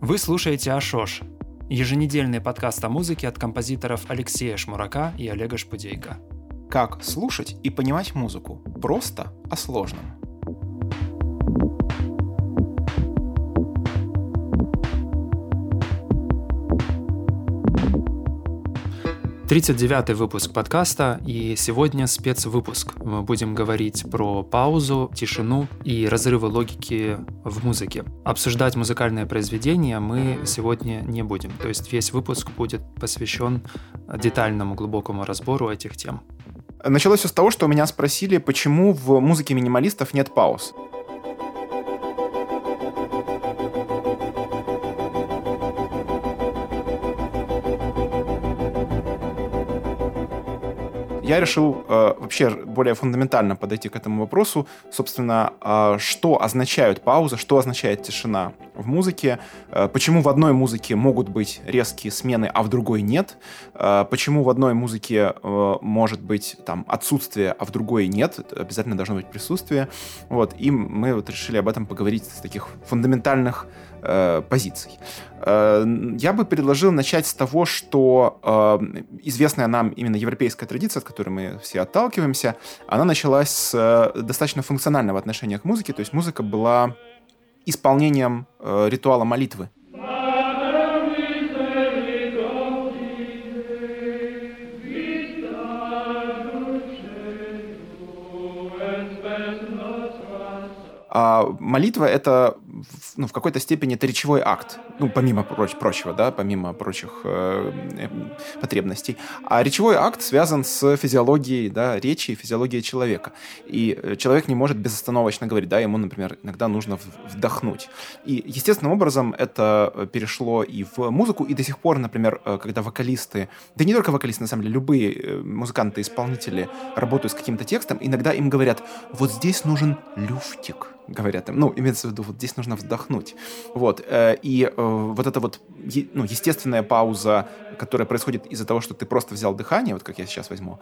Вы слушаете Ашош, еженедельный подкаст о музыке от композиторов Алексея Шмурака и Олега Шпудейко. Как слушать и понимать музыку просто о сложном. 39-й выпуск подкаста, и сегодня спецвыпуск. Мы будем говорить про паузу, тишину и разрывы логики в музыке. Обсуждать музыкальные произведения мы сегодня не будем, то есть весь выпуск будет посвящен детальному глубокому разбору этих тем. Началось все с того, что меня спросили, почему в музыке минималистов нет пауз. Я решил э, вообще более фундаментально подойти к этому вопросу. Собственно, э, что означают паузы, что означает тишина в музыке, э, почему в одной музыке могут быть резкие смены, а в другой нет, э, почему в одной музыке э, может быть там отсутствие, а в другой нет, обязательно должно быть присутствие. Вот, и мы вот решили об этом поговорить с таких фундаментальных э, позиций. Э, я бы предложил начать с того, что э, известная нам именно европейская традиция, от которой мы все отталкиваемся, она началась с э, достаточно функционального отношения к музыке, то есть музыка была исполнением э, ритуала молитвы. А молитва — это ну, в какой-то степени это речевой акт, ну, помимо проч- прочего, да, помимо прочих э, э, потребностей. А речевой акт связан с физиологией, да, речи и физиологией человека. И э, человек не может безостановочно говорить, да, ему, например, иногда нужно вдохнуть. И естественным образом это э, перешло и в музыку, и до сих пор, например, э, когда вокалисты, да не только вокалисты, на самом деле, любые музыканты, исполнители работают с каким-то текстом, иногда им говорят, вот здесь нужен люфтик, говорят им. Ну, имеется в виду, вот здесь нужно вздохнуть. Вот. Э, и э, вот эта вот ну, естественная пауза, которая происходит из-за того, что ты просто взял дыхание, вот как я сейчас возьму,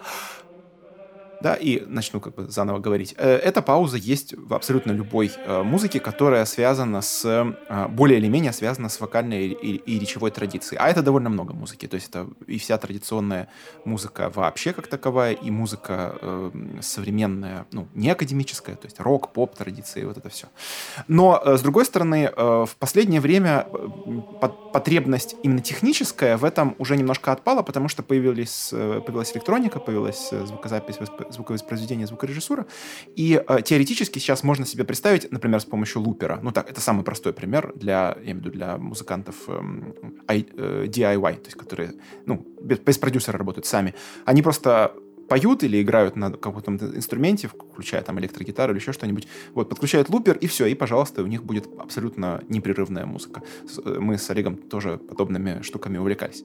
да, и начну как бы заново говорить. Э, эта пауза есть в абсолютно любой э, музыке, которая связана с, э, более или менее связана с вокальной и, и речевой традицией. А это довольно много музыки, то есть это и вся традиционная музыка вообще как таковая, и музыка современная, ну, не академическая, то есть рок, поп традиции, вот это все. Но, с другой стороны, в последнее время потребность именно техническая в этом уже немножко отпала, потому что появились, появилась электроника, появилась звукозапись, звуковоспроизведения, звукорежиссура. И э, теоретически сейчас можно себе представить, например, с помощью лупера. Ну так, это самый простой пример для, я имею в виду, для музыкантов э, э, DIY, то есть которые, ну, без, без продюсера работают сами. Они просто поют или играют на каком-то инструменте, включая там электрогитару или еще что-нибудь, вот, подключают лупер, и все, и, пожалуйста, у них будет абсолютно непрерывная музыка. Э, мы с Олегом тоже подобными штуками увлекались.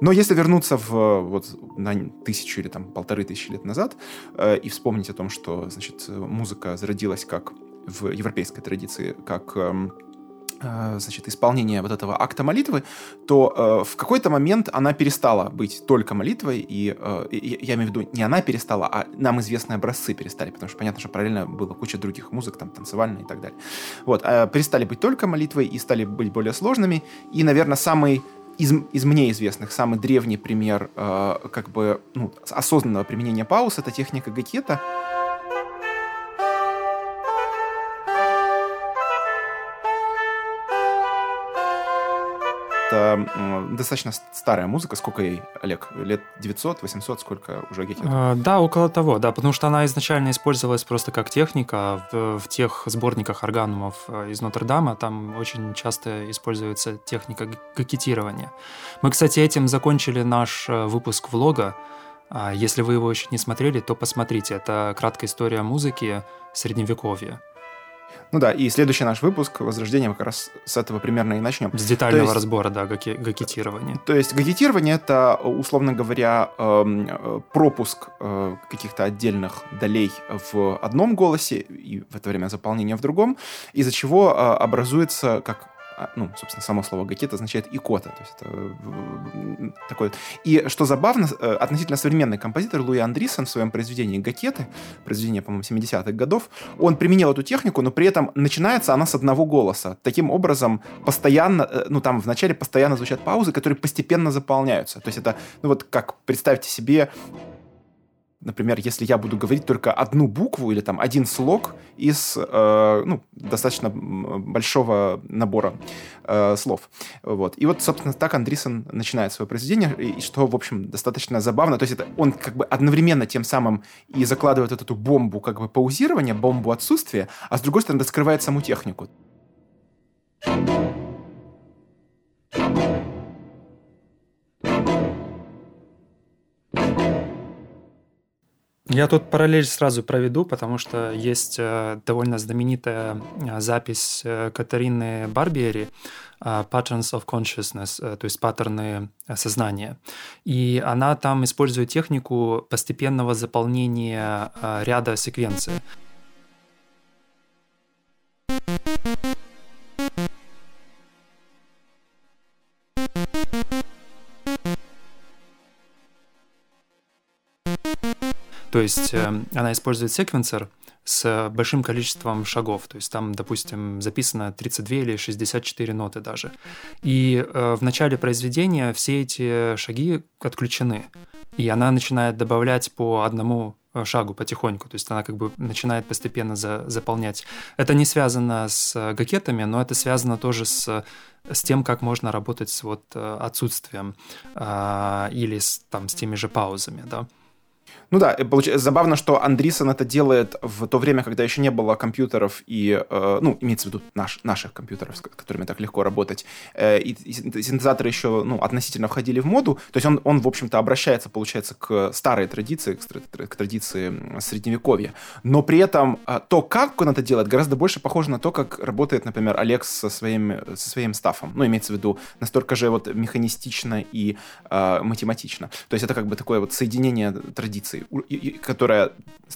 Но если вернуться в, вот, на тысячу или там полторы тысячи лет назад э, и вспомнить о том, что значит, музыка зародилась как в европейской традиции, как эм, э, значит, исполнение вот этого акта молитвы, то э, в какой-то момент она перестала быть только молитвой, и, э, я имею в виду, не она перестала, а нам известные образцы перестали, потому что понятно, что параллельно было куча других музык, там, танцевальная и так далее. Вот, э, перестали быть только молитвой и стали быть более сложными, и, наверное, самый из, из мне известных самый древний пример э, как бы ну, осознанного применения пауз это техника гакета. Это достаточно старая музыка. Сколько ей, Олег? Лет 900, 800? Сколько уже Гекет? А, да, около того, да. Потому что она изначально использовалась просто как техника. В, в тех сборниках органумов э, из Нотр-Дама там очень часто используется техника гакетирования. Мы, кстати, этим закончили наш э, выпуск влога. А, если вы его еще не смотрели, то посмотрите. Это краткая история музыки средневековья. Ну да, и следующий наш выпуск «Возрождение» мы как раз с этого примерно и начнем. С детального есть, разбора, да, гаки, гакетирования. То есть гакетирование — это, условно говоря, эм, пропуск э, каких-то отдельных долей в одном голосе и в это время заполнение в другом, из-за чего э, образуется как ну, собственно, само слово гакет означает икота. То есть это такой. И что забавно, э, относительно современный композитор Луи Андриссон в своем произведении «Гакеты», произведение, по-моему, 70-х годов, он применил эту технику, но при этом начинается она с одного голоса. Таким образом, постоянно, э, ну, там вначале постоянно звучат паузы, которые постепенно заполняются. То есть это, ну, вот как, представьте себе, например, если я буду говорить только одну букву или там один слог из э, ну, достаточно большого набора э, слов. Вот. И вот, собственно, так Андрисон начинает свое произведение, и, что, в общем, достаточно забавно. То есть это он как бы одновременно тем самым и закладывает вот эту бомбу как бы паузирования, бомбу отсутствия, а с другой стороны раскрывает саму технику. Я тут параллель сразу проведу, потому что есть э, довольно знаменитая э, запись э, Катарины Барбиери Patterns of Consciousness, то есть паттерны сознания. И она там использует технику постепенного заполнения ряда секвенций. То есть э, она использует секвенсор с большим количеством шагов. То есть там, допустим, записано 32 или 64 ноты даже. И э, в начале произведения все эти шаги отключены. И она начинает добавлять по одному э, шагу потихоньку, то есть она как бы начинает постепенно за, заполнять. Это не связано с гакетами, но это связано тоже с, с тем, как можно работать с вот отсутствием э, или с, там, с теми же паузами, да. Ну да, забавно, что Андрисон это делает в то время, когда еще не было компьютеров и, э, ну, имеется в виду наш, наших компьютеров, с которыми так легко работать, э, и, и синтезаторы еще, ну, относительно входили в моду, то есть он, он в общем-то, обращается, получается, к старой традиции, к, к традиции средневековья, но при этом э, то, как он это делает, гораздо больше похоже на то, как работает, например, Олег со своим, со своим стафом, ну, имеется в виду настолько же вот механистично и э, математично, то есть это как бы такое вот соединение традиций которая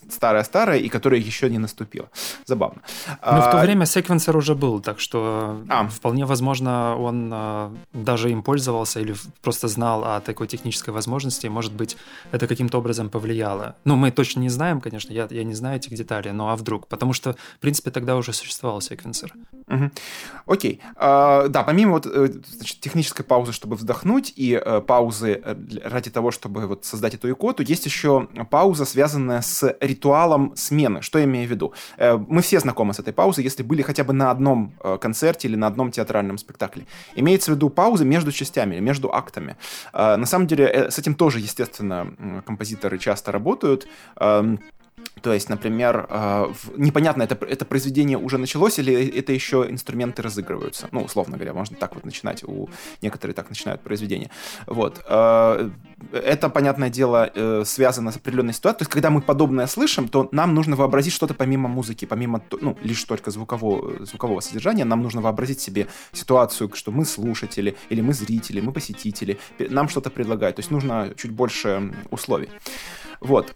старая-старая и которая еще не наступила. Забавно. Но в то а, время секвенсор уже был, так что а. вполне возможно, он а, даже им пользовался или просто знал о такой технической возможности, может быть, это каким-то образом повлияло. Ну, мы точно не знаем, конечно, я, я не знаю этих деталей, но а вдруг? Потому что, в принципе, тогда уже существовал секвенсор. Угу. Окей. А, да, помимо вот, э, значит, технической паузы, чтобы вздохнуть, и а, паузы э, ради того, чтобы вот создать эту икоту, есть еще пауза, связанная с ритуалом смены. Что я имею в виду? Э, мы все знакомы с этой паузой, если были хотя бы на одном э, концерте или на одном театральном спектакле. Имеется в виду паузы между частями, между актами. Э, на самом деле с этим тоже, естественно, композиторы часто работают. То есть, например, э, непонятно, это, это произведение уже началось или это еще инструменты разыгрываются. Ну, условно говоря, можно так вот начинать. У некоторые так начинают произведение. Вот. Э, это, понятное дело, э, связано с определенной ситуацией. То есть, когда мы подобное слышим, то нам нужно вообразить что-то помимо музыки, помимо, ну, лишь только звукового, звукового содержания. Нам нужно вообразить себе ситуацию, что мы слушатели, или мы зрители, мы посетители. Нам что-то предлагают. То есть, нужно чуть больше условий. Вот.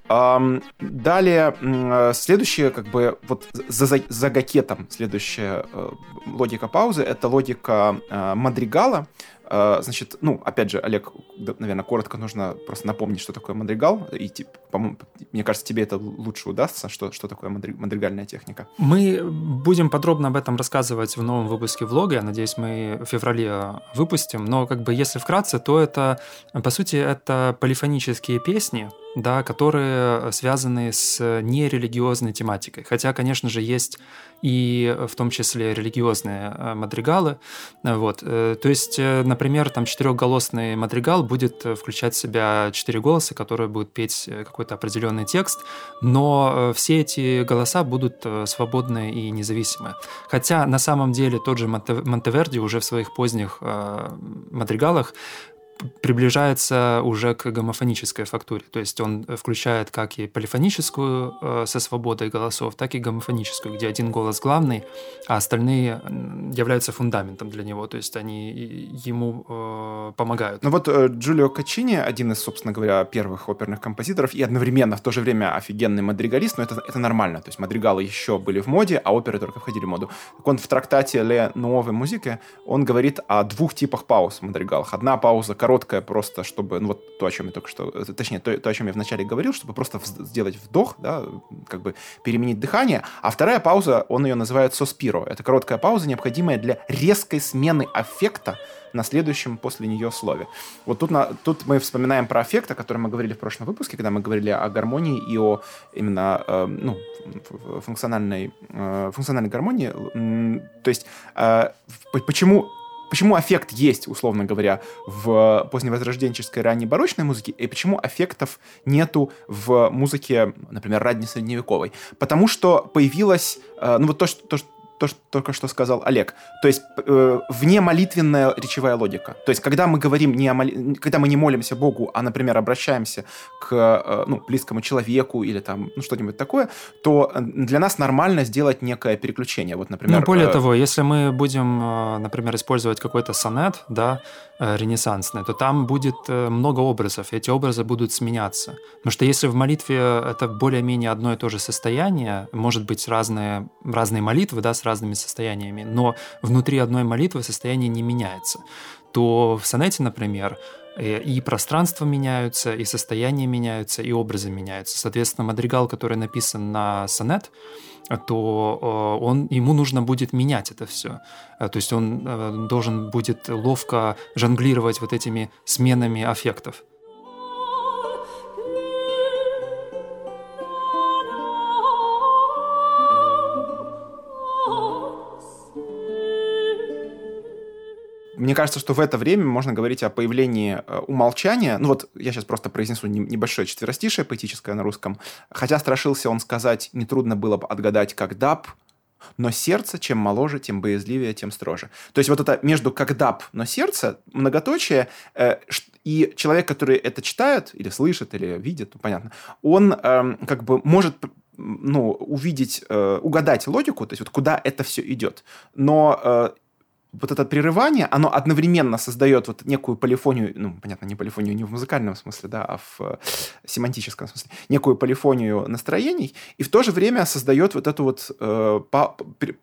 Далее, следующее, как бы, вот за, за гакетом следующая э, логика паузы, это логика э, мадригала, э, Значит, ну, опять же, Олег, наверное, коротко нужно просто напомнить, что такое мадригал. И, по мне кажется, тебе это лучше удастся, что, что такое мадригальная техника. Мы будем подробно об этом рассказывать в новом выпуске влога. Я надеюсь, мы в феврале выпустим. Но, как бы, если вкратце, то это, по сути, это полифонические песни, да, которые связаны с нерелигиозной тематикой. Хотя, конечно же, есть и в том числе религиозные э, мадригалы. Вот. Э, то есть, э, например, там четырехголосный мадригал будет включать в себя четыре голоса, которые будут петь какой-то определенный текст, но все эти голоса будут свободны и независимы. Хотя на самом деле тот же Монтеверди уже в своих поздних мадригалах приближается уже к гомофонической фактуре. То есть он включает как и полифоническую э, со свободой голосов, так и гомофоническую, где один голос главный, а остальные являются фундаментом для него. То есть они ему э, помогают. Ну вот э, Джулио Качини, один из, собственно говоря, первых оперных композиторов, и одновременно в то же время офигенный мадригалист, но это, это нормально. То есть мадригалы еще были в моде, а оперы только входили в моду. Так он в трактате «Ле новой музыки» он говорит о двух типах пауз в мадригалах. Одна пауза короткая просто, чтобы, ну вот то, о чем я только что, э, точнее, то, то о чем я вначале говорил, чтобы просто сделать вдох, да, как бы переменить дыхание. А вторая пауза, он ее называет соспиро. Это короткая пауза, необходимая для резкой смены аффекта на следующем после нее слове. Вот тут, на, тут мы вспоминаем про аффект, о котором мы говорили в прошлом выпуске, когда мы говорили о гармонии и о именно э, ну, функциональной, э, функциональной гармонии. То есть э, почему почему аффект есть, условно говоря, в поздневозрожденческой ранней барочной музыке, и почему аффектов нету в музыке, например, раннесредневековой? Потому что появилась, э, ну вот то, что, то, то, что только что сказал Олег. То есть э, вне молитвенная речевая логика. То есть когда мы говорим не о моли... когда мы не молимся Богу, а, например, обращаемся к э, ну, близкому человеку или там ну, что-нибудь такое, то для нас нормально сделать некое переключение. Вот, например. Ну, более э... того, если мы будем, э, например, использовать какой-то сонет, да, э, ренессансный, то там будет э, много образов, и эти образы будут сменяться. Потому что если в молитве это более-менее одно и то же состояние, может быть разные, разные молитвы, да, с разными состояниями, но внутри одной молитвы состояние не меняется, то в сонете, например, э, и пространство меняются, и состояния меняются, и образы меняются. Соответственно, мадригал, который написан на сонет, то э, он, ему нужно будет менять это все. Э, то есть он должен будет ловко жонглировать вот этими сменами аффектов. Мне кажется, что в это время можно говорить о появлении э, умолчания. Ну вот я сейчас просто произнесу небольшое четверостишее поэтическое на русском. Хотя страшился он сказать, нетрудно было бы отгадать, как даб, но сердце, чем моложе, тем боязливее, тем строже. То есть вот это между как даб, но сердце, многоточие, э, и человек, который это читает, или слышит, или видит, ну, понятно, он э, как бы может ну, увидеть, э, угадать логику, то есть вот куда это все идет. Но э, вот это прерывание, оно одновременно создает вот некую полифонию, ну, понятно, не полифонию не в музыкальном смысле, да, а в э, семантическом смысле, некую полифонию настроений, и в то же время создает вот эту вот э, па,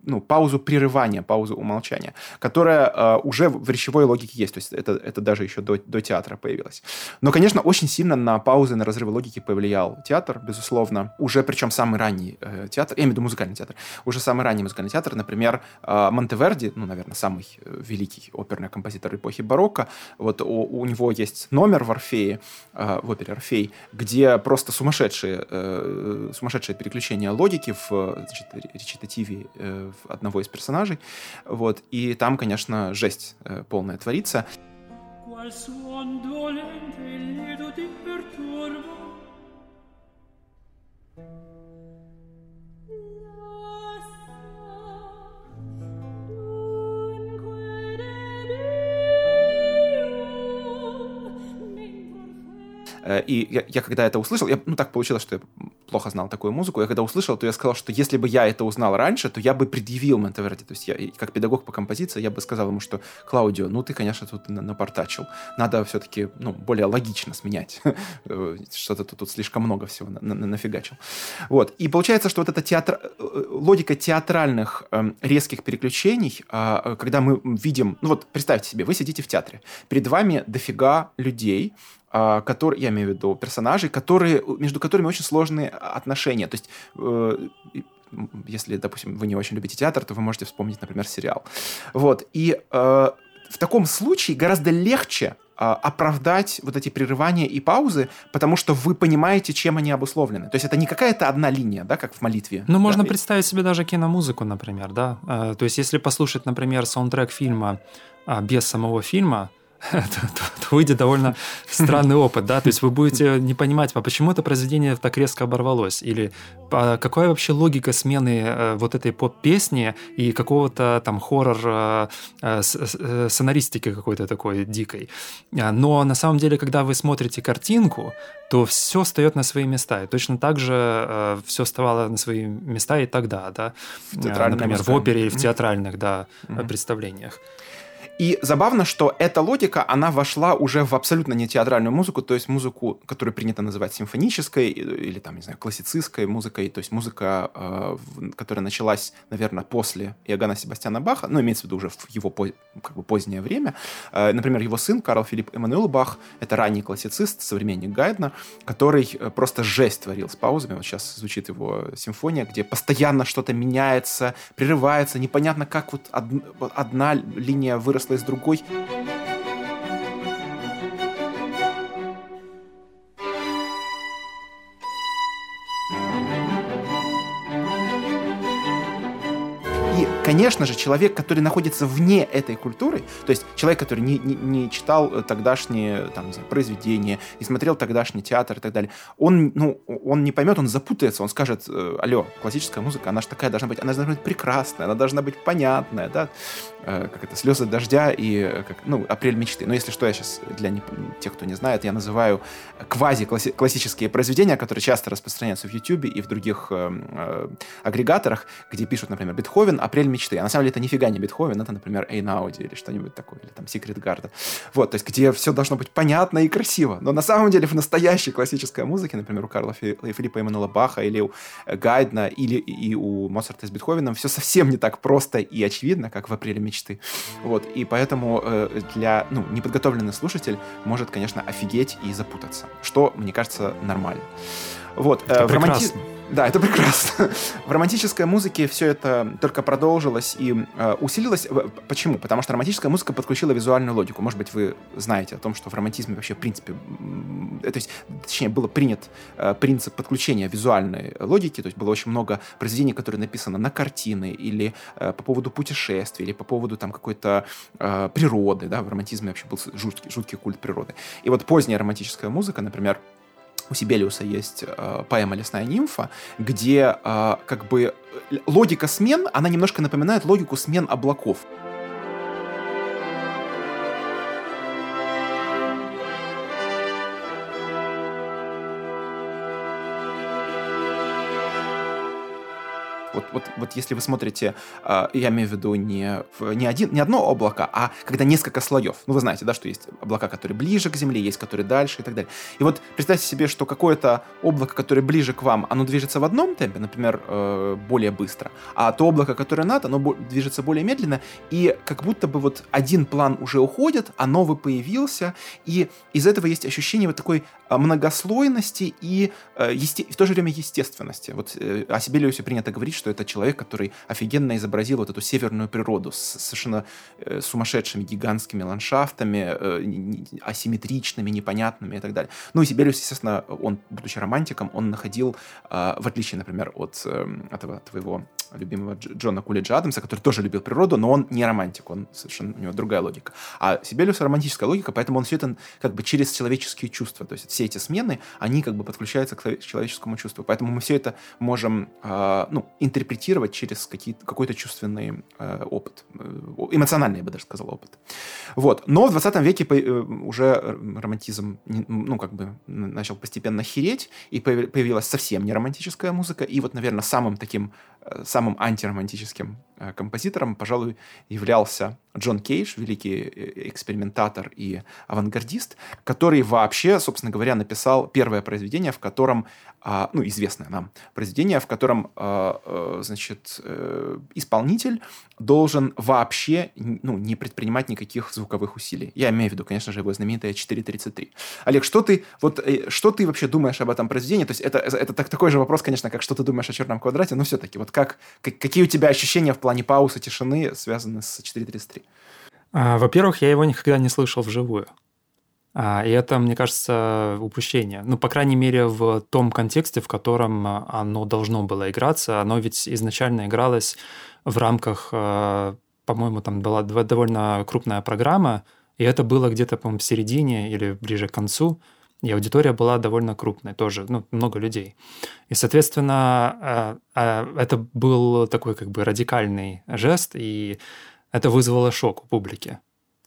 ну, паузу прерывания, паузу умолчания, которая э, уже в речевой логике есть, то есть это, это даже еще до, до театра появилось. Но, конечно, очень сильно на паузы, на разрывы логики повлиял театр, безусловно, уже причем самый ранний э, театр, я имею в виду музыкальный театр, уже самый ранний музыкальный театр, например, э, Монтеверди, ну, наверное, самый самый э, великий оперный композитор эпохи барокко. Вот у, у него есть номер в Орфее, э, в опере Орфей, где просто сумасшедшие, э, сумасшедшее переключение логики в значит, речитативе э, одного из персонажей. Вот, и там, конечно, жесть э, полная творится. И я, я когда это услышал, я, ну так получилось, что я плохо знал такую музыку, я когда услышал, то я сказал, что если бы я это узнал раньше, то я бы предъявил Монтеверди. То есть я, как педагог по композиции, я бы сказал ему, что Клаудио, ну ты, конечно, тут напортачил. Надо все-таки ну, более логично сменять. Э, что-то тут, тут слишком много всего на, на, нафигачил. Вот. И получается, что вот эта театр... Э, логика театральных э, резких переключений, э, когда мы видим... Ну вот представьте себе, вы сидите в театре, перед вами дофига людей, а, которые, я имею в виду персонажей, которые, между которыми очень сложные отношения. То есть, э, если, допустим, вы не очень любите театр, то вы можете вспомнить, например, сериал. Вот. И э, в таком случае гораздо легче э, оправдать вот эти прерывания и паузы, потому что вы понимаете, чем они обусловлены. То есть это не какая-то одна линия, да, как в молитве. Ну, да? можно представить себе даже киномузыку, например, да. Э, то есть если послушать, например, саундтрек фильма а, без самого фильма, выйдет довольно странный опыт, да, то есть вы будете не понимать, а почему это произведение так резко оборвалось, или а какая вообще логика смены э, вот этой поп-песни и какого-то там хоррор э, э, сценаристики какой-то такой дикой. А, но на самом деле, когда вы смотрите картинку, то все встает на свои места. И точно так же все вставало на свои места и тогда, да, в например, в опере или в театральных, да, mm-hmm. представлениях. И забавно, что эта логика, она вошла уже в абсолютно не театральную музыку, то есть музыку, которую принято называть симфонической или, там, не знаю, классицистской музыкой, то есть музыка, э, которая началась, наверное, после Иоганна Себастьяна Баха, ну, имеется в виду уже в его как бы позднее время. Э, например, его сын Карл Филипп Эммануэл Бах, это ранний классицист, современник Гайдна, который э, просто жесть творил с паузами. Вот сейчас звучит его симфония, где постоянно что-то меняется, прерывается, непонятно, как вот одна линия выросла выросла из другой. Конечно же, человек, который находится вне этой культуры, то есть человек, который не, не, не читал э, тогдашние там, не знаю, произведения, не смотрел тогдашний театр и так далее, он, ну, он не поймет, он запутается, он скажет, э, алло, классическая музыка, она же такая должна быть, она должна быть прекрасная, она должна быть понятная, да, э, как это, слезы дождя и, как, ну, апрель мечты. Но если что, я сейчас для не, тех, кто не знает, я называю квази-классические произведения, которые часто распространяются в YouTube и в других э, э, агрегаторах, где пишут, например, Бетховен, апрель мечты мечты. А на самом деле это нифига не Бетховен, это, например, Эйнауди или что-нибудь такое, или там Секрет Гарда. Вот, то есть где все должно быть понятно и красиво. Но на самом деле в настоящей классической музыке, например, у Карла Фи, Филиппа Эммануэла Баха или у э, Гайдна или и у Моцарта с Бетховеном все совсем не так просто и очевидно, как в «Апреле мечты». Вот, и поэтому э, для, ну, неподготовленный слушатель может, конечно, офигеть и запутаться, что, мне кажется, нормально. Вот, это э, в романти... Да, это прекрасно. В романтической музыке все это только продолжилось и э, усилилось. Почему? Потому что романтическая музыка подключила визуальную логику. Может быть, вы знаете о том, что в романтизме вообще, в принципе, э, то есть, точнее, было принят э, принцип подключения визуальной логики. То есть было очень много произведений, которые написаны на картины или э, по поводу путешествий, или по поводу там какой-то э, природы. Да? В романтизме вообще был жуткий, жуткий культ природы. И вот поздняя романтическая музыка, например, у Сибелиуса есть э, поэма «Лесная нимфа», где э, как бы логика смен, она немножко напоминает логику смен облаков. Вот, вот, вот если вы смотрите, э, я имею в виду не, не, один, не одно облако, а когда несколько слоев. Ну, вы знаете, да, что есть облака, которые ближе к Земле, есть которые дальше и так далее. И вот представьте себе, что какое-то облако, которое ближе к вам, оно движется в одном темпе, например, э, более быстро, а то облако, которое над, оно движется более медленно, и как будто бы вот один план уже уходит, а новый появился, и из этого есть ощущение вот такой а, многослойности и э, есте... в то же время естественности. Вот э, о Сибелиусе принято говорить, что это человек, который офигенно изобразил вот эту северную природу с совершенно э, сумасшедшими гигантскими ландшафтами, асимметричными, непонятными и так далее. Ну и Сибелиус, естественно, он, будучи романтиком, он находил, в отличие, например, от этого твоего любимого Джона Кулиджа Адамса, который тоже любил природу, но он не романтик, он совершенно, у него другая логика. А Сибелиус романтическая логика, поэтому он все это как бы через человеческие чувства, то есть все эти смены, они как бы подключаются к человеческому чувству. Поэтому мы все это можем э, ну, интерпретировать через какой-то чувственный э, опыт. Э, эмоциональный, я бы даже сказал, опыт. Вот. Но в 20 веке э, уже романтизм ну, как бы начал постепенно хереть, и появилась совсем не романтическая музыка. И вот, наверное, самым таким, самым антиромантическим композитором, пожалуй, являлся Джон Кейдж, великий экспериментатор и авангардист, который вообще, собственно говоря, написал первое произведение, в котором а, ну, известное нам произведение, в котором, а, а, значит, э, исполнитель должен вообще, ну, не предпринимать никаких звуковых усилий. Я имею в виду, конечно же, его знаменитое 4.33. Олег, что ты, вот, э, что ты вообще думаешь об этом произведении? То есть это, это так, такой же вопрос, конечно, как что ты думаешь о черном квадрате, но все-таки вот как, какие у тебя ощущения в плане паузы, тишины связаны с 4.33? Во-первых, я его никогда не слышал вживую. А, и это, мне кажется, упущение. Ну, по крайней мере, в том контексте, в котором а, оно должно было играться. Оно ведь изначально игралось в рамках, а, по-моему, там была довольно крупная программа И это было где-то, по-моему, в середине или ближе к концу, и аудитория была довольно крупной тоже, ну, много людей. И, соответственно, это был такой как бы радикальный жест, и это вызвало шок у публики.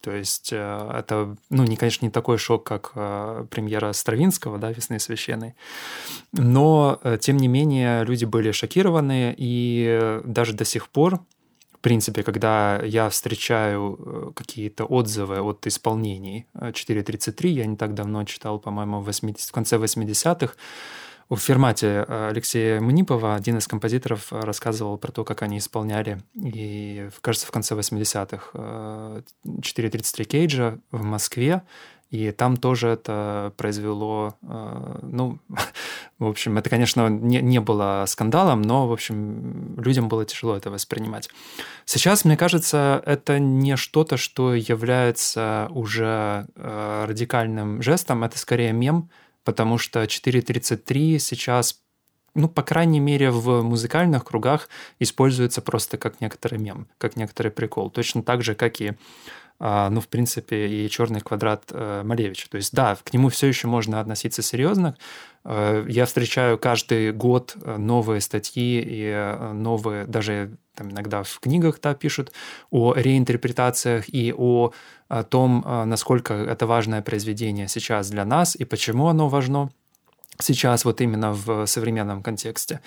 То есть э, это, ну, не, конечно, не такой шок, как э, премьера Стравинского, да, «Весны священной», но, э, тем не менее, люди были шокированы, и даже до сих пор, принципе, когда я встречаю какие-то отзывы от исполнений 4.33, я не так давно читал, по-моему, в, 80, в конце 80-х, в формате э, Алексея Мнипова один из композиторов э, рассказывал про то, как они исполняли, и, кажется, в конце 80-х 4.33 Кейджа в Москве, и там тоже это произвело, э, ну, в общем, это, конечно, не, не было скандалом, но, в общем, людям было тяжело это воспринимать. Сейчас, мне кажется, это не что-то, что является уже радикальным жестом, это скорее мем, потому что 4.33 сейчас ну, по крайней мере, в музыкальных кругах используется просто как некоторый мем, как некоторый прикол. Точно так же, как и, а, ну, в принципе, и черный квадрат э, Малевича. То есть, да, к нему все еще можно относиться серьезно. Э, я встречаю каждый год э, новые статьи и новые, даже там иногда в книгах да, пишут о реинтерпретациях и о, о том, насколько это важное произведение сейчас для нас и почему оно важно сейчас вот именно в современном контексте.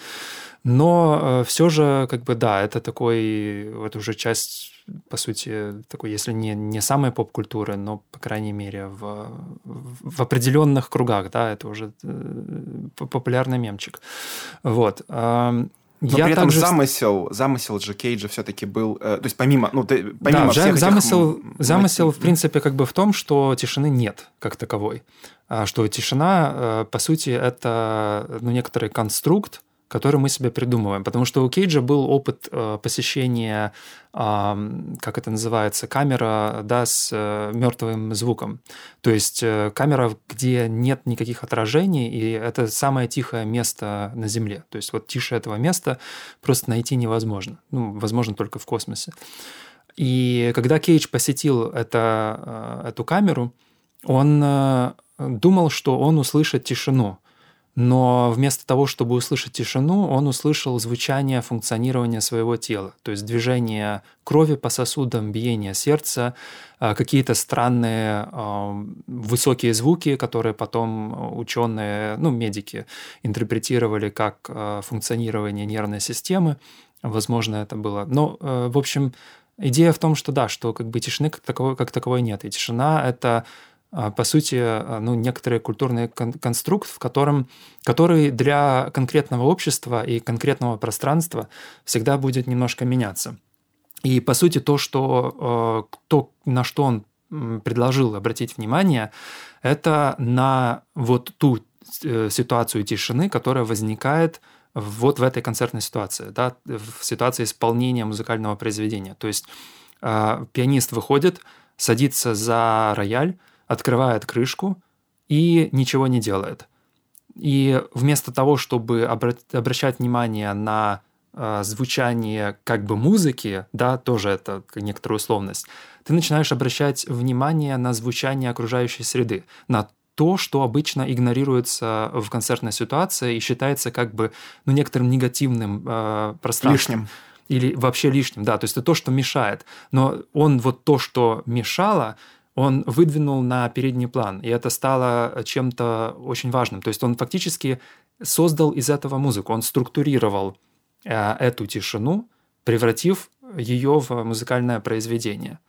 Но э, все же, как бы, да, это такой, вот уже часть, по сути, такой, если не, не самой поп-культуры, но, по крайней мере, в, в определенных кругах, да, это уже э, популярный мемчик. Вот. Но я при этом также... замысел, замысел же Кейджа все-таки был, э, то есть помимо, ну, ты, помимо да, всех замысел, этих... замысел, в принципе, как бы в том, что тишины нет как таковой. А что тишина, э, по сути, это ну, некоторый конструкт, который мы себе придумываем. Потому что у Кейджа был опыт э, посещения, э, как это называется, камера да, с э, мертвым звуком. То есть э, камера, где нет никаких отражений, и это самое тихое место на Земле. То есть вот тише этого места просто найти невозможно. Ну, возможно, только в космосе. И когда Кейдж посетил это, э, эту камеру, он э, думал, что он услышит тишину. Но вместо того, чтобы услышать тишину, он услышал звучание функционирования своего тела, то есть движение крови по сосудам, биение сердца, э, какие-то странные э, высокие звуки, которые потом ученые, ну, медики интерпретировали как функционирование нервной системы. Возможно, это было. Но, в общем, идея в том, что да, что как бы тишины как таковой, как таковой нет. И тишина — это а, по сути, а, ну, некоторый культурный кон- конструкт, в котором, который для конкретного общества и конкретного пространства всегда будет немножко меняться. И, по сути, то, что, а, то на что он предложил обратить внимание, это на вот ту э, ситуацию тишины, которая возникает вот в этой концертной ситуации, да, в ситуации исполнения музыкального произведения. То есть пианист выходит, садится за рояль, открывает крышку и ничего не делает. И вместо того, чтобы обращать внимание на э, звучание как бы музыки, да, тоже это некоторая условность, ты начинаешь обращать внимание на звучание окружающей среды, на то, что обычно игнорируется в концертной ситуации и считается как бы ну, некоторым негативным э, пространством. Лишним. Или вообще лишним, да, то есть это то, что мешает. Но он вот то, что мешало, он выдвинул на передний план, и это стало чем-то очень важным. То есть он фактически создал из этого музыку, он структурировал э, эту тишину, превратив ее в музыкальное произведение.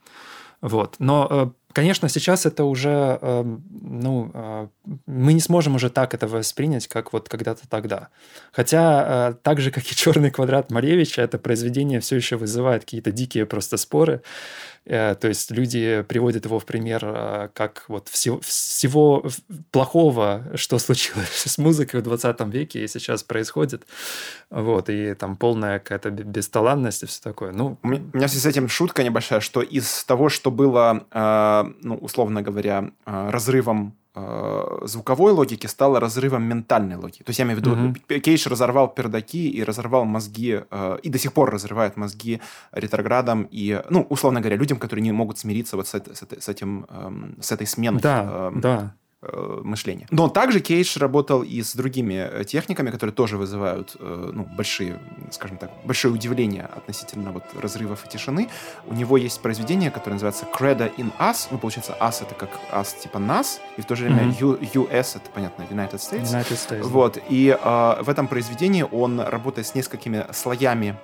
Вот. Но, э, конечно, сейчас это уже, э, ну, мы не сможем уже так это воспринять, как вот когда-то тогда. Хотя, так же, как и «Черный квадрат» Малевича, это произведение все еще вызывает какие-то дикие просто споры. Э, то есть люди приводят его в пример э, как вот всего, всего плохого, что случилось с музыкой в 20 веке и сейчас происходит. Вот, и там полная какая-то бесталанность и все такое. Ну, у меня в связи с этим шутка небольшая, что из того, что было, э, ну, условно говоря, разрывом звуковой логики стало разрывом ментальной логики. То есть я имею в виду, mm-hmm. Кейдж разорвал пердаки и разорвал мозги, э, и до сих пор разрывает мозги ретроградам и, ну, условно говоря, людям, которые не могут смириться вот с, с, с этим, э, с этой сменой. Да, э, да. Э, мышления. Но также Кейдж работал и с другими э, техниками, которые тоже вызывают э, ну, большие, скажем так, большое удивление относительно вот разрывов и тишины. У него есть произведение, которое называется Credo in Us. Ну, получается, Us это как Us типа нас, и в то же время mm-hmm. US это, понятно, United States. United States. Вот. И э, в этом произведении он работает с несколькими слоями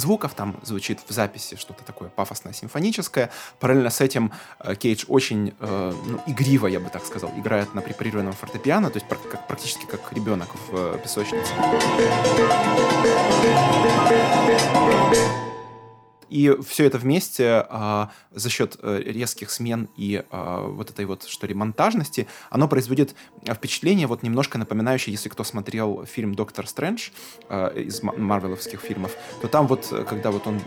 звуков, там звучит в записи что-то такое пафосное, симфоническое. Параллельно с этим э, Кейдж очень э, ну, игриво, я бы так сказал, играет на препарированном фортепиано, то есть как, практически как ребенок в э, песочнице. И все это вместе а, за счет а, резких смен и а, вот этой вот, что ли, монтажности, оно производит впечатление, вот немножко напоминающее, если кто смотрел фильм «Доктор Стрэндж» а, из марвеловских фильмов, то там вот, когда вот он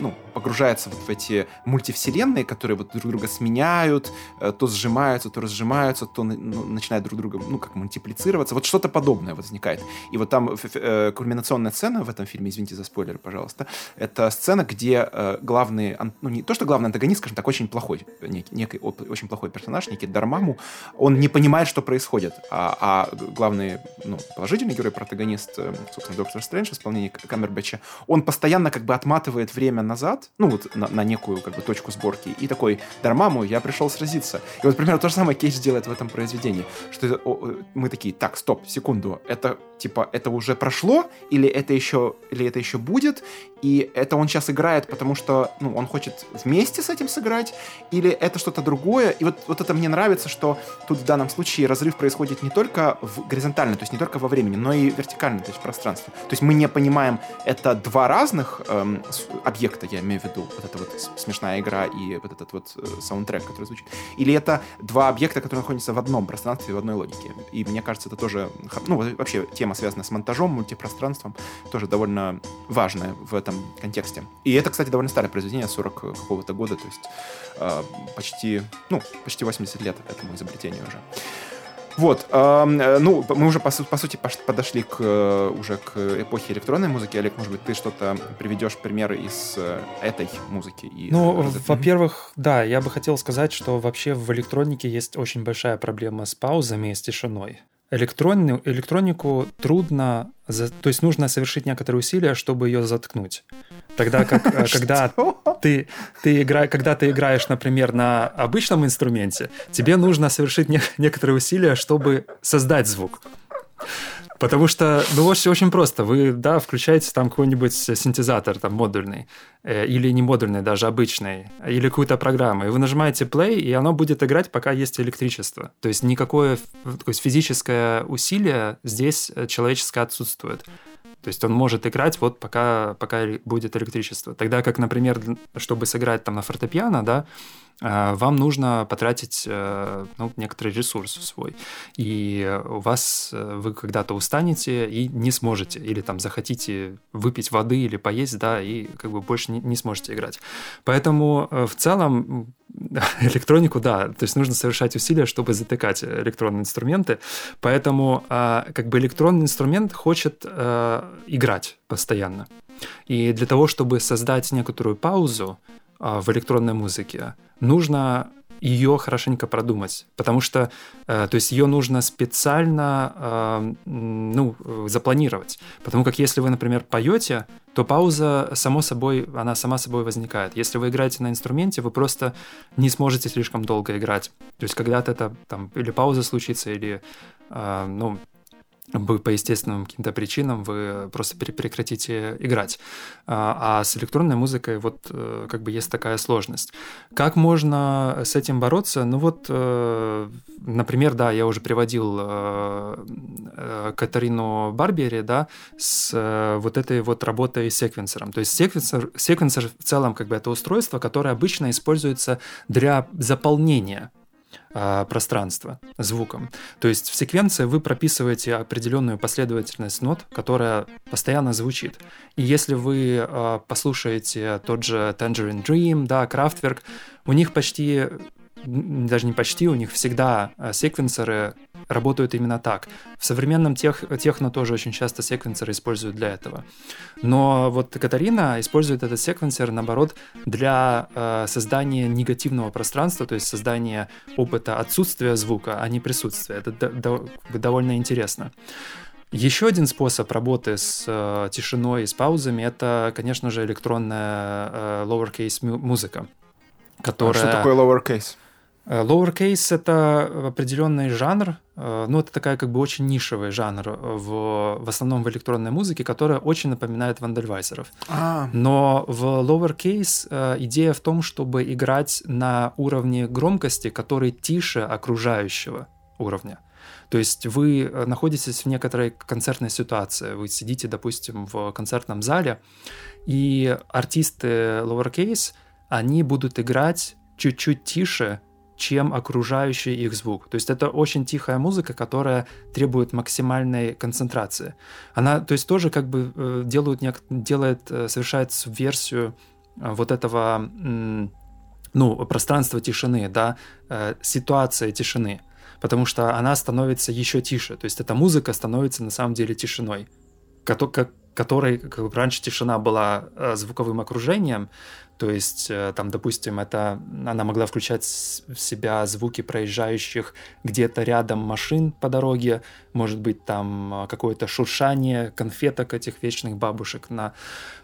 ну, погружается вот в эти мультивселенные, которые вот друг друга сменяют, э, то сжимаются, то разжимаются, то ну, начинают друг друга, ну, как мультиплицироваться, вот что-то подобное возникает. И вот там э, кульминационная сцена в этом фильме, извините за спойлер, пожалуйста, это сцена, где где э, главный, ну не то, что главный антагонист, скажем так, очень плохой, некий, некий очень плохой персонаж, некий Дармаму, он не понимает, что происходит, а, а главный, ну, положительный герой, протагонист, э, собственно, Доктор Стрэндж в исполнении Камербэтча, он постоянно как бы отматывает время назад, ну вот на, на некую как бы точку сборки, и такой, Дармаму, я пришел сразиться. И вот, примерно, то же самое Кейдж делает в этом произведении, что это, о, мы такие, так, стоп, секунду, это типа это уже прошло или это еще или это еще будет и это он сейчас играет потому что ну он хочет вместе с этим сыграть или это что-то другое? И вот вот это мне нравится что тут в данном случае разрыв происходит не только в горизонтально то есть не только во времени но и вертикально то есть в пространстве. То есть мы не понимаем это два разных эм, объекта я имею в виду вот эта вот смешная игра и вот этот вот э, саундтрек который звучит. Или это два объекта которые находятся в одном пространстве в одной логике. И мне кажется это тоже ну вообще тема, связанная с монтажом, мультипространством, тоже довольно важная в этом контексте. И это, кстати, довольно старое произведение, 40 какого-то года, то есть э, почти, ну, почти 80 лет этому изобретению уже. Вот, э, ну, мы уже, по, по сути, подошли к, уже к эпохе электронной музыки. Олег, может быть, ты что-то приведешь примеры из э, этой музыки? И ну, во-первых, да, я бы хотел сказать, что вообще в электронике есть очень большая проблема с паузами и с тишиной электронную, электронику трудно, то есть нужно совершить некоторые усилия, чтобы ее заткнуть. Тогда как э, когда ты, ты игра, когда ты играешь, например, на обычном инструменте, тебе нужно совершить не, некоторые усилия, чтобы создать звук. Потому что, ну, очень, очень просто. Вы, да, включаете там какой-нибудь синтезатор, там, модульный, э, или не модульный, даже обычный, или какую-то программу, и вы нажимаете play, и оно будет играть, пока есть электричество. То есть никакое то есть физическое усилие здесь э, человеческое отсутствует. То есть он может играть вот пока, пока будет электричество. Тогда как, например, чтобы сыграть там на фортепиано, да, вам нужно потратить э, ну, некоторый ресурс свой. И у вас, э, вы когда-то устанете и не сможете, или там захотите выпить воды или поесть, да, и как бы больше не, не сможете играть. Поэтому э, в целом электронику, да, то есть нужно совершать усилия, чтобы затыкать электронные инструменты. Поэтому а, как бы электронный инструмент хочет играть постоянно. И для того, чтобы создать некоторую паузу, а, в электронной музыке, нужно ее хорошенько продумать, потому что, э, то есть ее нужно специально, э, ну, запланировать, потому как если вы, например, поете, то пауза само собой, она сама собой возникает. Если вы играете на инструменте, вы просто не сможете слишком долго играть. То есть когда-то это там или пауза случится, или, э, ну, по естественным каким-то причинам вы просто прекратите играть. А, а с электронной музыкой вот э, как бы есть такая сложность. Как можно с этим бороться? Ну вот, э, например, да, я уже приводил э, Катарину Барбери, да, с вот этой вот работой с секвенсором. То есть секвенсор, секвенсор в целом как бы это устройство, которое обычно используется для заполнения а, пространство звуком. То есть в секвенции вы прописываете определенную последовательность нот, которая постоянно звучит. И если вы а, послушаете тот же Tangerine Dream, да, Kraftwerk, у них почти даже не почти, у них всегда э, секвенсоры работают именно так. В современном тех, техно тоже очень часто секвенсоры используют для этого. Но вот Катарина использует этот секвенсор, наоборот, для э, создания негативного пространства, то есть создания опыта отсутствия звука, а не присутствия. Это до, до, довольно интересно. Еще один способ работы с э, тишиной и с паузами это, конечно же, электронная э, lowercase музыка, которая... А что такое lowercase? Э, lowercase — это определенный жанр, э, ну, это такая как бы очень нишевый жанр в, в основном в электронной музыке, которая очень напоминает вандальвайзеров. А. Но в lowercase э, идея в том, чтобы играть на уровне громкости, который тише окружающего уровня. То есть вы находитесь в некоторой концертной ситуации. Вы сидите, допустим, в концертном зале, и артисты lowercase, они будут играть чуть-чуть тише, чем окружающий их звук. То есть это очень тихая музыка, которая требует максимальной концентрации. Она, то есть тоже как бы э, делают, делает, э, совершает версию э, вот этого ну, пространства тишины, да, ситуация тишины, потому что она становится еще тише, то есть эта музыка становится на самом деле тишиной, которой как бы, раньше тишина была звуковым окружением, то есть, э, там, допустим, это она могла включать в себя звуки проезжающих где-то рядом машин по дороге, может быть, там э, какое-то шуршание конфеток этих вечных бабушек на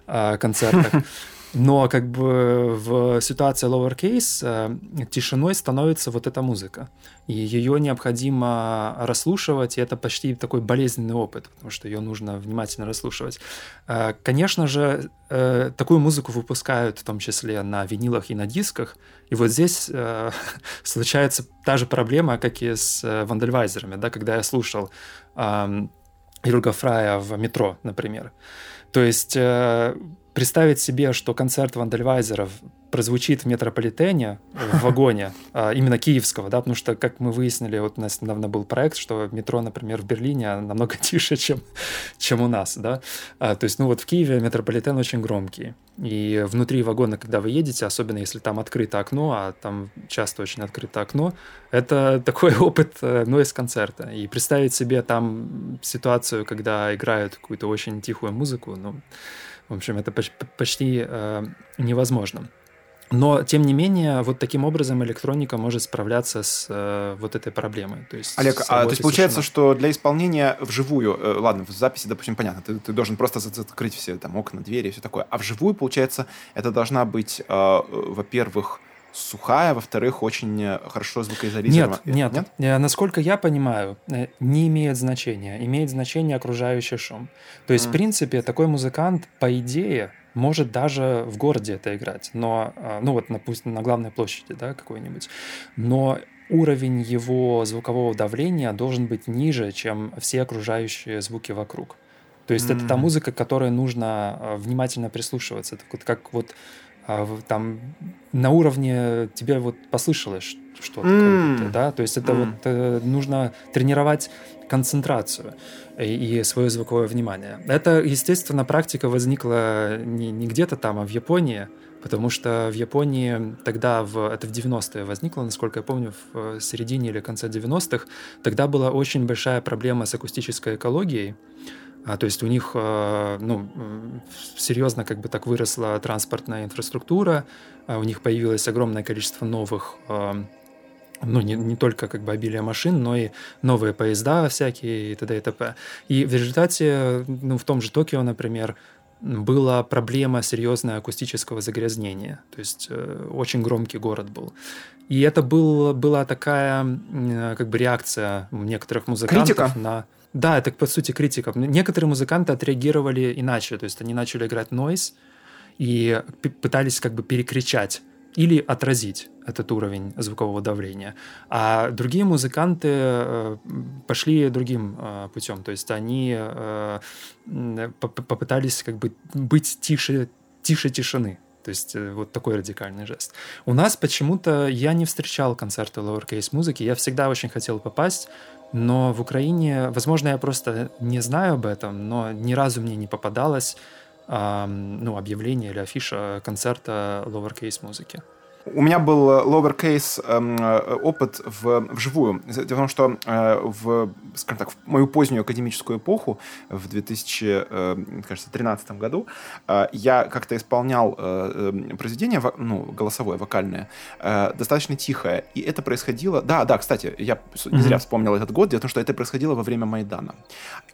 э, концертах. Но как бы в ситуации lowercase э, тишиной становится вот эта музыка. И ее необходимо расслушивать, и это почти такой болезненный опыт, потому что ее нужно внимательно расслушивать. Э, конечно же, э, такую музыку выпускают в том числе на винилах и на дисках, и вот здесь случается та же проблема, как и с вандальвайзерами, да, когда я слушал Юрга Фрая в метро, например. То есть представить себе, что концерт вандальвайзеров прозвучит в метрополитене, в вагоне, а, именно киевского, да, потому что, как мы выяснили, вот у нас недавно был проект, что метро, например, в Берлине намного тише, чем, чем у нас, да, а, то есть, ну вот в Киеве метрополитен очень громкий, и внутри вагона, когда вы едете, особенно если там открыто окно, а там часто очень открыто окно, это такой опыт нойз-концерта, и представить себе там ситуацию, когда играют какую-то очень тихую музыку, ну, в общем, это почти э, невозможно. Но, тем не менее, вот таким образом электроника может справляться с э, вот этой проблемой. То есть, Олег, а то есть получается, что для исполнения вживую, э, ладно, в записи, допустим, понятно, ты, ты должен просто закрыть все там окна, двери и все такое, а вживую, получается, это должна быть, э, во-первых, сухая, во-вторых, очень э, хорошо звукоизолирована. Нет, нет, нет. Насколько я понимаю, э, не имеет значения. Имеет значение окружающий шум. То есть, mm. в принципе, такой музыкант, по идее, может даже в городе это играть, но, э, ну вот, допустим, на главной площади, да, какой-нибудь. Но уровень его звукового давления должен быть ниже, чем все окружающие звуки вокруг. То есть mm. это та музыка, к которой нужно внимательно прислушиваться. Это вот как вот там на уровне тебе вот послышалось что-то, mm. да, то есть это mm. вот э, нужно тренировать концентрацию и, и свое звуковое внимание. Это, естественно, практика возникла не, не где-то там, а в Японии, потому что в Японии тогда, в, это в 90-е возникло, насколько я помню, в середине или конце 90-х, тогда была очень большая проблема с акустической экологией, а, то есть у них э, ну, серьезно как бы так выросла транспортная инфраструктура, а у них появилось огромное количество новых э, ну, не, не только как бы обилие машин, но и новые поезда всякие и т.д. и т.п. И в результате, ну, в том же Токио, например, была проблема серьезная акустического загрязнения. То есть э, очень громкий город был. И это был, была такая э, как бы реакция некоторых музыкантов Критика? на... Да, это по сути критика. Некоторые музыканты отреагировали иначе, то есть они начали играть noise и пытались как бы перекричать или отразить этот уровень звукового давления. А другие музыканты э, пошли другим э, путем, то есть они э, попытались как бы быть тише, тише тишины. То есть вот такой радикальный жест. У нас почему-то я не встречал концерты lowercase музыки. Я всегда очень хотел попасть, но в Украине, возможно, я просто не знаю об этом, но ни разу мне не попадалось ну, объявление или афиша концерта lowercase музыки. У меня был lowercase эм, опыт в, вживую. Дело в том, что э, в, скажем так, в мою позднюю академическую эпоху, в 2013 э, году, э, я как-то исполнял произведение, ну, голосовое, вокальное, достаточно тихое. И это происходило... Да, да, кстати, я не зря вспомнил этот год. Дело в том, что это происходило во время Майдана.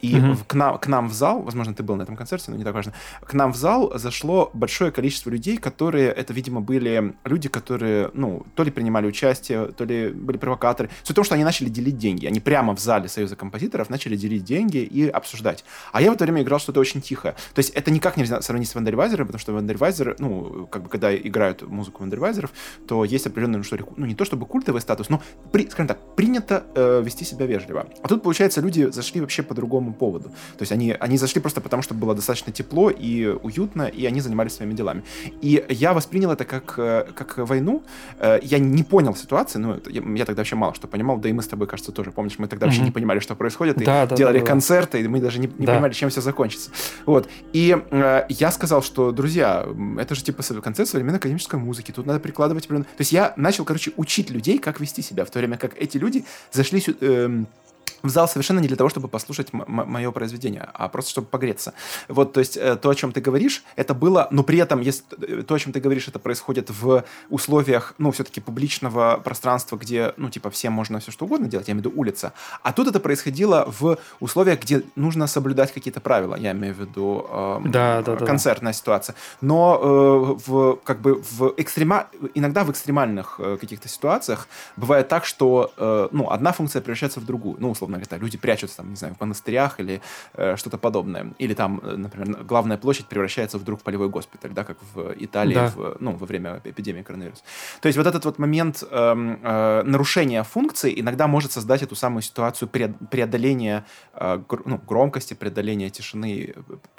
И mm-hmm. к, нам, к нам в зал, возможно, ты был на этом концерте, но не так важно, к нам в зал зашло большое количество людей, которые, это, видимо, были люди, которые, ну, то ли принимали участие, то ли были провокаторы. Суть в том, что они начали делить деньги. Они прямо в зале Союза композиторов начали делить деньги и обсуждать. А я в это время играл что-то очень тихое. То есть это никак нельзя сравнить с Вандельвайзером, потому что Вандельвайзер, ну, как бы, когда играют музыку Вандельвайзеров, то есть определенный, ну, что ли, ну, не то чтобы культовый статус, но, при, скажем так, принято э, вести себя вежливо. А тут, получается, люди зашли вообще по другому поводу. То есть они, они зашли просто потому, что было достаточно тепло и уютно, и они занимались своими делами. И я воспринял это как, э, как войну. Э, я не понял ситуации, ну, я, я тогда вообще мало что понимал, да и мы с тобой, кажется, тоже, помнишь, мы тогда mm-hmm. вообще не понимали, что происходит, и да, да, делали да, да, концерты, и мы даже не, не да. понимали, чем все закончится. Вот. И э, я сказал, что, друзья, это же типа концерт современной академической музыки, тут надо прикладывать... То есть я начал, короче, учить людей, как вести себя, в то время как эти люди зашли сюда... Э, в зал совершенно не для того, чтобы послушать мое произведение, а просто чтобы погреться. Вот, то есть э, то, о чем ты говоришь, это было, но при этом, если э, то, о чем ты говоришь, это происходит в условиях, ну, все-таки публичного пространства, где, ну, типа, всем можно все что угодно делать, я имею в виду улица. А тут это происходило в условиях, где нужно соблюдать какие-то правила, я имею в виду э, да, да, концертная да. ситуация. Но э, в, как бы, в экстрема... иногда в экстремальных э, каких-то ситуациях бывает так, что, э, ну, одна функция превращается в другую, ну, условно условно говоря, люди прячутся там, не знаю, в монастырях или э, что-то подобное. Или там, э, например, главная площадь превращается вдруг в полевой госпиталь, да, как в Италии да. в, ну, во время эпидемии коронавируса. То есть вот этот вот момент э, э, нарушения функции иногда может создать эту самую ситуацию преодоления э, гр, ну, громкости, преодоления тишины.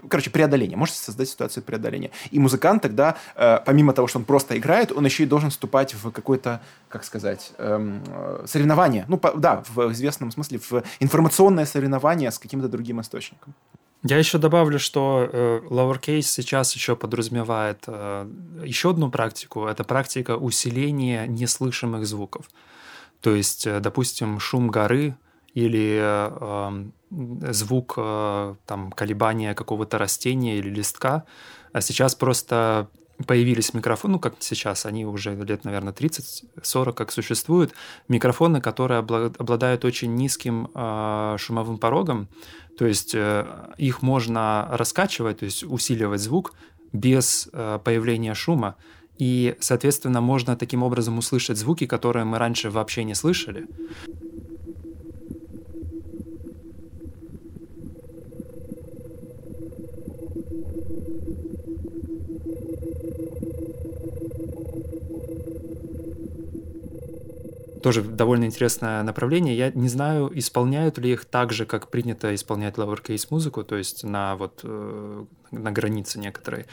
Короче, преодоления. Может создать ситуацию преодоления. И музыкант тогда, э, помимо того, что он просто играет, он еще и должен вступать в какое-то, как сказать, эм, э, соревнование. Ну, по, да, в известном смысле, в информационное соревнование с каким-то другим источником. Я еще добавлю, что э, lowercase сейчас еще подразумевает э, еще одну практику. Это практика усиления неслышимых звуков. То есть, э, допустим, шум горы или э, э, звук э, там, колебания какого-то растения или листка. А сейчас просто появились микрофоны, ну, как сейчас, они уже лет, наверное, 30-40 как существуют, микрофоны, которые обладают очень низким э, шумовым порогом, то есть э, их можно раскачивать, то есть усиливать звук без э, появления шума, и, соответственно, можно таким образом услышать звуки, которые мы раньше вообще не слышали. Тоже довольно интересное направление. Я не знаю, исполняют ли их так же, как принято исполнять lowercase музыку, то есть на вот э, на границе некоторой,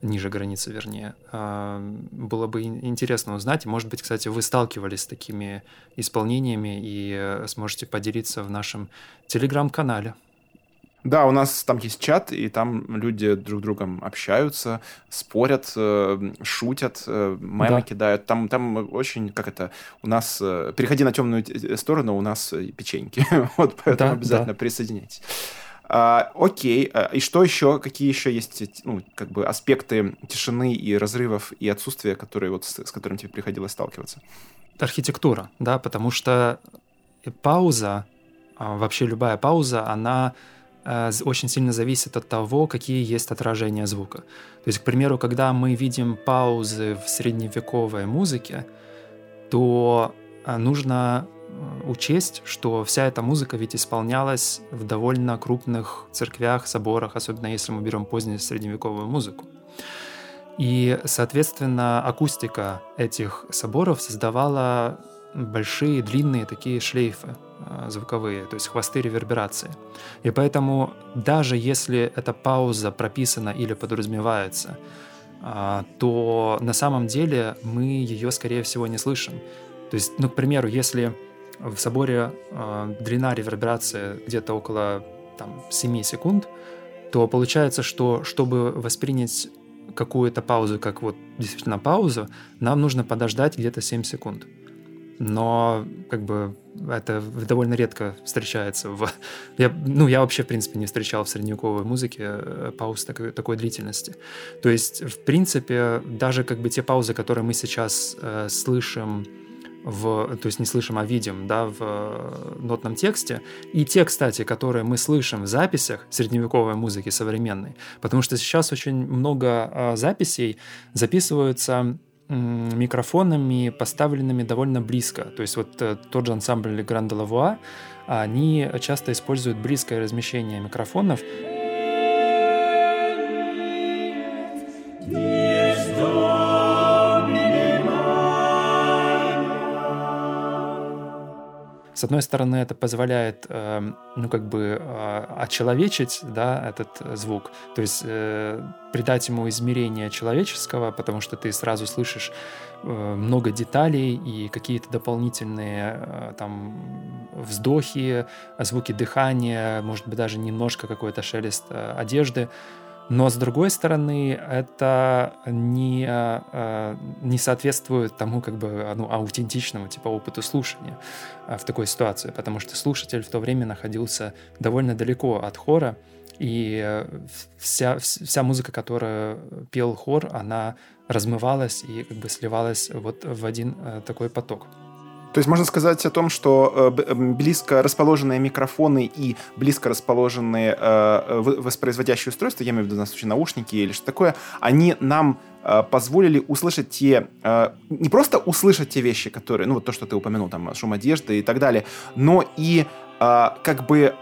ниже границы, вернее. А, было бы интересно узнать. Может быть, кстати, вы сталкивались с такими исполнениями и э, сможете поделиться в нашем телеграм-канале. Да, у нас там есть чат, и там люди друг с другом общаются, спорят, э, шутят, э, мемы да. кидают. Там, там очень, как это, у нас... Э, переходи на темную сторону, у нас печеньки. вот поэтому да, обязательно да. присоединяйтесь. А, окей, а, и что еще, какие еще есть ну, как бы аспекты тишины и разрывов и отсутствия, которые вот с, с которым тебе приходилось сталкиваться? Архитектура, да, потому что пауза, а, вообще любая пауза, она очень сильно зависит от того, какие есть отражения звука. То есть, к примеру, когда мы видим паузы в средневековой музыке, то э, нужно э, учесть, что вся эта музыка ведь исполнялась в довольно крупных церквях, соборах, особенно если мы берем позднюю средневековую музыку. И, соответственно, акустика этих соборов создавала большие длинные такие шлейфы звуковые, то есть хвосты реверберации. И поэтому даже если эта пауза прописана или подразумевается, а, то на самом деле мы ее, скорее всего, не слышим. То есть, ну, к примеру, если в соборе э, длина реверберации где-то около там, 7 секунд, то получается, что чтобы воспринять какую-то паузу, как вот действительно паузу, нам нужно подождать где-то 7 секунд. Но как бы это довольно редко встречается. В... Я, ну, я вообще, в принципе, не встречал в средневековой музыке э, пауз такой, такой длительности. То есть, в принципе, даже как бы те паузы, которые мы сейчас э, слышим в, то есть не слышим, а видим, да, в э, нотном тексте, и те, кстати, которые мы слышим в записях средневековой музыки современной, потому что сейчас очень много э, записей записываются микрофонами, поставленными довольно близко. То есть вот э, тот же ансамбль Гранда Лавуа, они часто используют близкое размещение микрофонов. С одной стороны, это позволяет, э, ну, как бы, э, очеловечить, да, этот звук, то есть э, придать ему измерение человеческого, потому что ты сразу слышишь э, много деталей и какие-то дополнительные э, там вздохи, звуки дыхания, может быть, даже немножко какой-то шелест э, одежды. Но с другой стороны, это не, э, не соответствует тому как бы ну, аутентичному типа опыту слушания э, в такой ситуации, потому что слушатель в то время находился довольно далеко от хора, и э, вся, вся музыка, которую пел хор, она размывалась и как бы сливалась вот в один такой поток. То есть можно сказать о том, что э, близко расположенные микрофоны и близко расположенные э, воспроизводящие устройства, я имею в виду, на случай, наушники или что такое, они нам э, позволили услышать те, не просто услышать те вещи, которые, ну вот то, что ты упомянул, там, шум одежды и так далее, но и как бы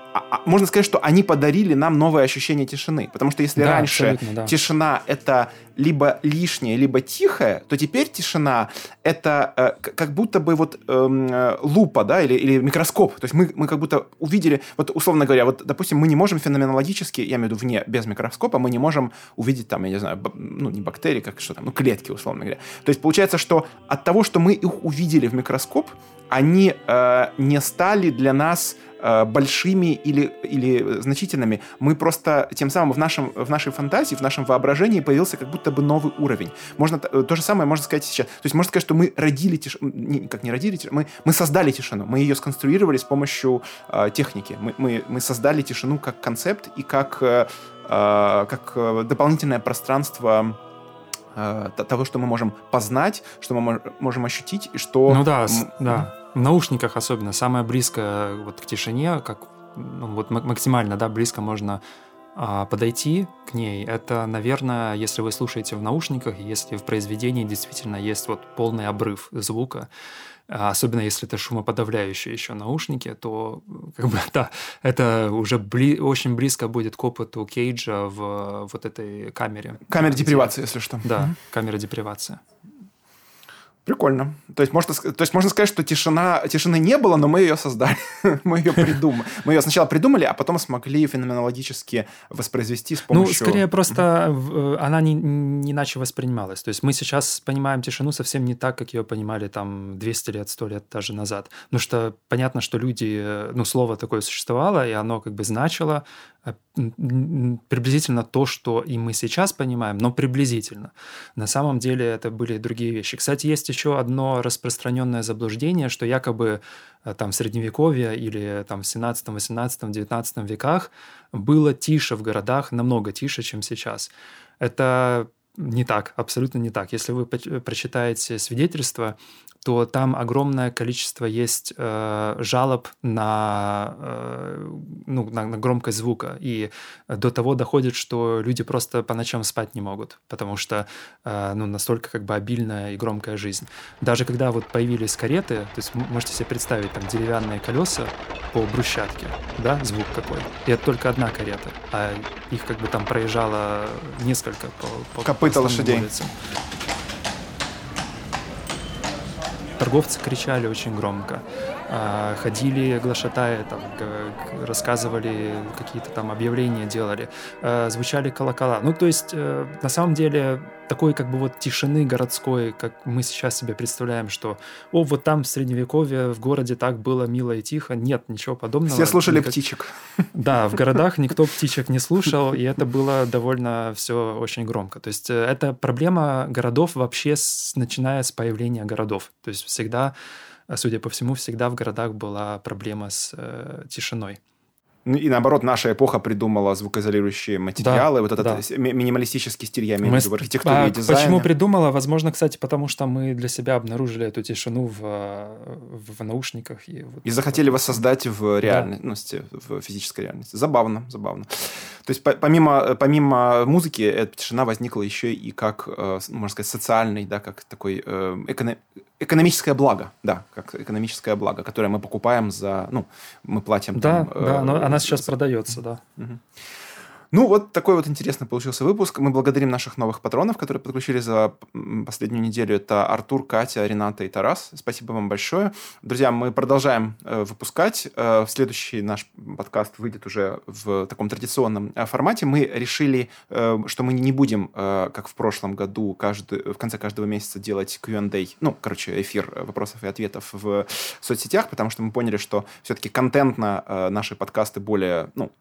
можно сказать, что они подарили нам новое ощущение тишины. Потому что если да, раньше да. тишина это либо лишнее, либо тихое, то теперь тишина это э, как будто бы вот эм, э, лупа, да, или, или микроскоп. То есть мы, мы как будто увидели, вот условно говоря, вот, допустим, мы не можем феноменологически, я имею в виду вне, без микроскопа, мы не можем увидеть там, я не знаю, ну, не бактерии, как что там, ну, клетки, условно говоря. То есть получается, что от того, что мы их увидели в микроскоп, они э, не стали для нас большими или, или значительными, мы просто тем самым в, нашем, в нашей фантазии, в нашем воображении появился как будто бы новый уровень. Можно, э, то же самое можно сказать сейчас. То есть можно сказать, что мы родили тишину, не, как не родили тишину, мы, мы создали тишину, мы ее сконструировали с помощью э, техники. Мы, мы, мы создали тишину как концепт и как, э, э как дополнительное пространство того, что мы можем познать, что мы можем ощутить, и что... Ну да, да в наушниках особенно, самое близкое вот к тишине, как ну, вот максимально, да, близко можно а, подойти к ней, это, наверное, если вы слушаете в наушниках, если в произведении действительно есть вот полный обрыв звука, а, особенно если это шумоподавляющие еще наушники, то как бы, да, это уже бли очень близко будет к опыту Кейджа в вот этой камере. Камера депривации, если что. Да, камера депривации. Прикольно. То есть, можно, то есть можно сказать, что тишина, тишины не было, но мы ее создали. мы ее придумали. Мы ее сначала придумали, а потом смогли феноменологически воспроизвести с помощью... Ну, скорее просто mm-hmm. она не, не иначе воспринималась. То есть мы сейчас понимаем тишину совсем не так, как ее понимали там 200 лет, 100 лет даже назад. Потому что понятно, что люди... Э, ну, слово такое существовало, и оно как бы значило Э, приблизительно то, что и мы сейчас понимаем, но приблизительно. На самом деле это были другие вещи. Кстати, есть еще одно распространенное заблуждение, что якобы э, там в Средневековье или там в 17, 18, 19 веках было тише в городах, намного тише, чем сейчас. Это не так, абсолютно не так. Если вы прочитаете свидетельства то там огромное количество есть э, жалоб на, э, ну, на, на громкость звука. И до того доходит, что люди просто по ночам спать не могут, потому что э, ну, настолько как бы обильная и громкая жизнь. Даже когда вот появились кареты, то есть можете себе представить там деревянные колеса по брусчатке, да, звук какой. И это только одна карета, а их как бы там проезжало несколько по, по Копыта лошадей. Улицам. Торговцы кричали очень громко, а, ходили глашатаи, там, рассказывали какие-то там объявления делали, а, звучали колокола. Ну, то есть, э, на самом деле, такой как бы вот тишины городской, как мы сейчас себе представляем, что, о, вот там в Средневековье в городе так было мило и тихо. Нет, ничего подобного. Все слушали Никак... птичек. Да, в городах никто птичек не слушал, и это было довольно все очень громко. То есть э, это проблема городов вообще, с, начиная с появления городов. То есть всегда, судя по всему, всегда в городах была проблема с э, тишиной. Ну, и наоборот, наша эпоха придумала звукоизолирующие материалы, да, вот этот да. минималистический стиль, я имею в виду в архитектуре а, и дизайне. Почему придумала? Возможно, кстати, потому что мы для себя обнаружили эту тишину в, в наушниках. И, вот, и захотели воссоздать в реальности, да. в физической реальности. Забавно, забавно. То есть помимо, помимо музыки, эта тишина возникла еще и как, э, можно сказать, социальный, да, как такой э, эконом, экономическое благо, да, как экономическое благо, которое мы покупаем за, ну, мы платим. Да, там, да, э, но она сейчас продается, да. Угу. Ну, вот такой вот интересный получился выпуск. Мы благодарим наших новых патронов, которые подключили за последнюю неделю. Это Артур, Катя, Рената и Тарас. Спасибо вам большое. Друзья, мы продолжаем э, выпускать. Э, следующий наш подкаст выйдет уже в таком традиционном э, формате. Мы решили, э, что мы не будем, э, как в прошлом году, каждый, в конце каждого месяца делать Q&A, ну, короче, эфир вопросов и ответов в соцсетях, потому что мы поняли, что все-таки контентно э, наши подкасты более, ну,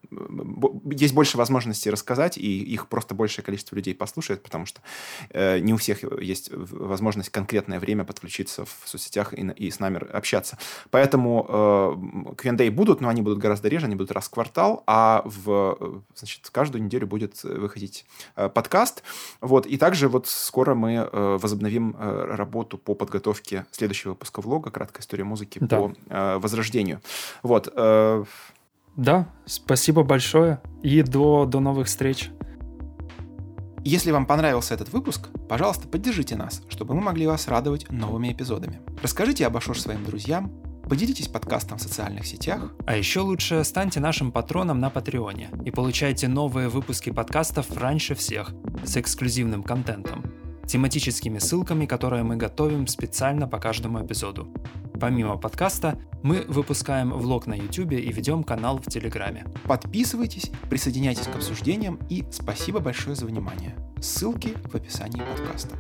есть больше возможностей возможности рассказать, и их просто большее количество людей послушает, потому что э, не у всех есть возможность конкретное время подключиться в соцсетях и, и с нами общаться. Поэтому э, Q&A будут, но они будут гораздо реже, они будут раз в квартал, а в, значит, каждую неделю будет выходить э, подкаст. Вот, и также вот скоро мы э, возобновим э, работу по подготовке следующего выпуска влога «Краткая история музыки» да. по э, возрождению. Вот. Э, да, спасибо большое и до, до новых встреч. Если вам понравился этот выпуск, пожалуйста, поддержите нас, чтобы мы могли вас радовать новыми эпизодами. Расскажите об Ашош своим друзьям, поделитесь подкастом в социальных сетях. А еще лучше станьте нашим патроном на Патреоне и получайте новые выпуски подкастов раньше всех с эксклюзивным контентом тематическими ссылками, которые мы готовим специально по каждому эпизоду. Помимо подкаста, мы выпускаем влог на YouTube и ведем канал в Телеграме. Подписывайтесь, присоединяйтесь к обсуждениям и спасибо большое за внимание. Ссылки в описании подкаста.